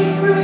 we